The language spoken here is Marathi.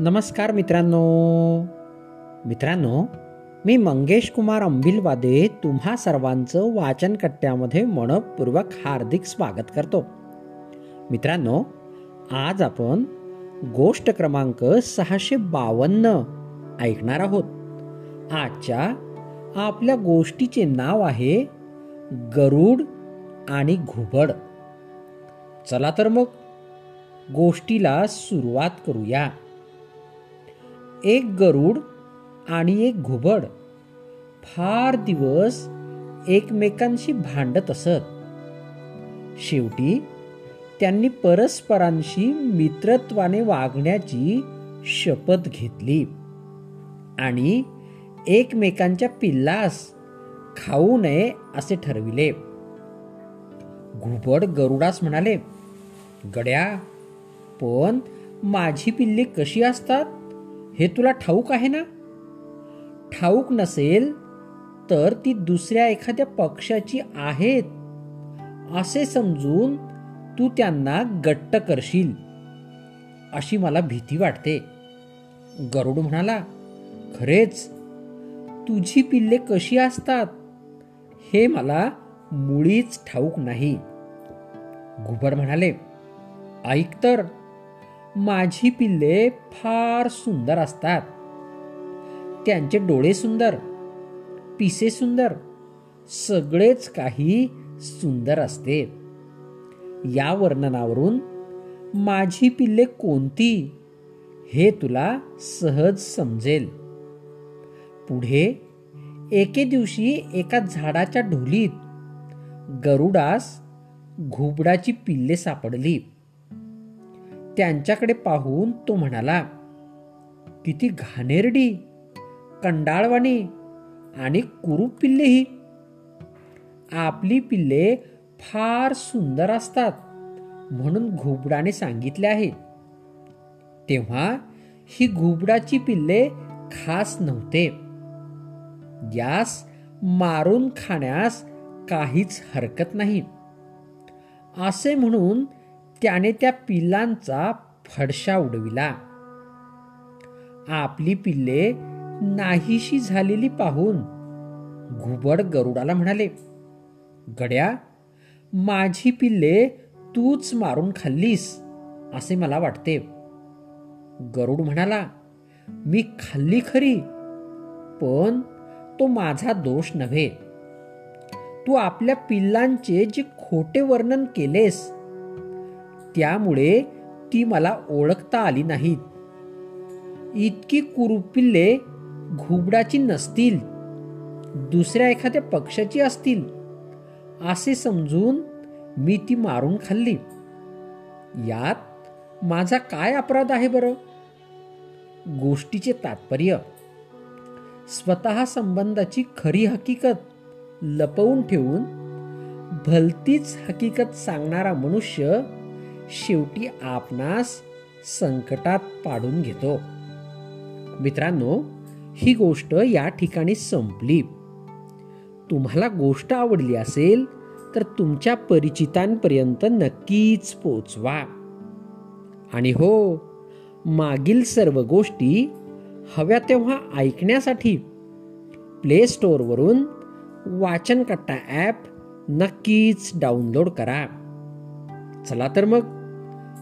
नमस्कार मित्रांनो. मित्रांनो मी मंगेश कुमार अंबिलवादे तुम्हा सर्वांचं वाचनकट्ट्यामध्ये मनपूर्वक हार्दिक स्वागत करतो. मित्रांनो आज आपण गोष्ट क्रमांक सहाशे बावन्न ऐकणार आहोत. आजच्या आपल्या गोष्टीचे नाव आहे गरुड आणि घुबड. चला तर मग गोष्टीला सुरुवात करूया. एक गरुड आणि एक घुबड. फार दिवस एकमेकांशी भांडत असत. शेवटी त्यांनी परस्परांशी मित्रत्वाने वागण्याची शपथ घेतली आणि एकमेकांच्या पिल्लास खाऊ नये असे ठरविले. घुबड गरुडास म्हणाले गड्या पण माझी पिल्ले कशी असतात? हे तुला ठाऊक आहे ना? ठाऊक नसेल तर ती दुसऱ्या एखाद्या पक्षाची आहेत असे समजून तू त्यांना गट्ट करशील अशी मला भीती वाटते. गरुड म्हणाला खरेच? तुझी पिल्ले कशी असतात? हे मला मुळीच ठाऊक नाही. घुबर म्हणाले ऐक तर माझी पिल्ले फार सुंदर असतात. त्यांचे डोळे सुंदर पिसे सुंदर सगळेच काही सुंदर असते. या वर्णनावरून माझी पिल्ले कोणती हे तुला सहज समजेल. पुढे एके दिवशी एका झाडाच्या ढोलीत गरुडास घुबडाची पिल्ले सापडली. त्यांच्याकडे पाहून तो म्हणाला किती घाणेरडी कंडाळवाणी आणि कुरूप पिल्ले ही आपली पिल्ले फार सुंदर असतात म्हणून घुबडाने सांगितले आहे. तेव्हा ही घुबडाची पिल्ले खास नव्हते. यास मारून खाण्यास काहीच हरकत नाही. असे म्हणून त्याने त्या पिल्लांचा फडशा उडविला. आपली पिल्ले नाहीशी झालेली पाहून घुबड गरुडाला म्हणाले गड्या माझी पिल्ले तूच मारून खाल्लीस असे मला वाटते. गरुड म्हणाला मी खाल्ली खरी पण तो माझा दोष नव्हे. तू आपल्या पिल्लांचे जे खोटे वर्णन केलेस त्यामुळे ती मला ओळखता आली नाहीत. इतकी कुरुपिल्ले घुबडाची नसतील. दुसऱ्या एखाद्या पक्षाची असतील. असे समजून मी ती मारून खाल्ली. यात माझा काय अपराध आहे बरं? गोष्टीचे तात्पर्य. स्वतः संबंधाची खरी हकीकत लपवून ठेवून भलतीच हकीकत सांगणारा मनुष्य शेवटी आपणास संकटात पाडून घेतो. मित्रांनो ही गोष्ट या ठिकाणी संपली. तुम्हाला गोष्ट आवडली असेल तर तुमच्या परिचितांपर्यंत नक्कीच पोचवा. आणि हो मागील सर्व गोष्टी हव्या तेव्हा ऐकण्यासाठी प्ले स्टोअरवरून वाचनकट्टा ॲप नक्कीच डाउनलोड करा. चला तर मग.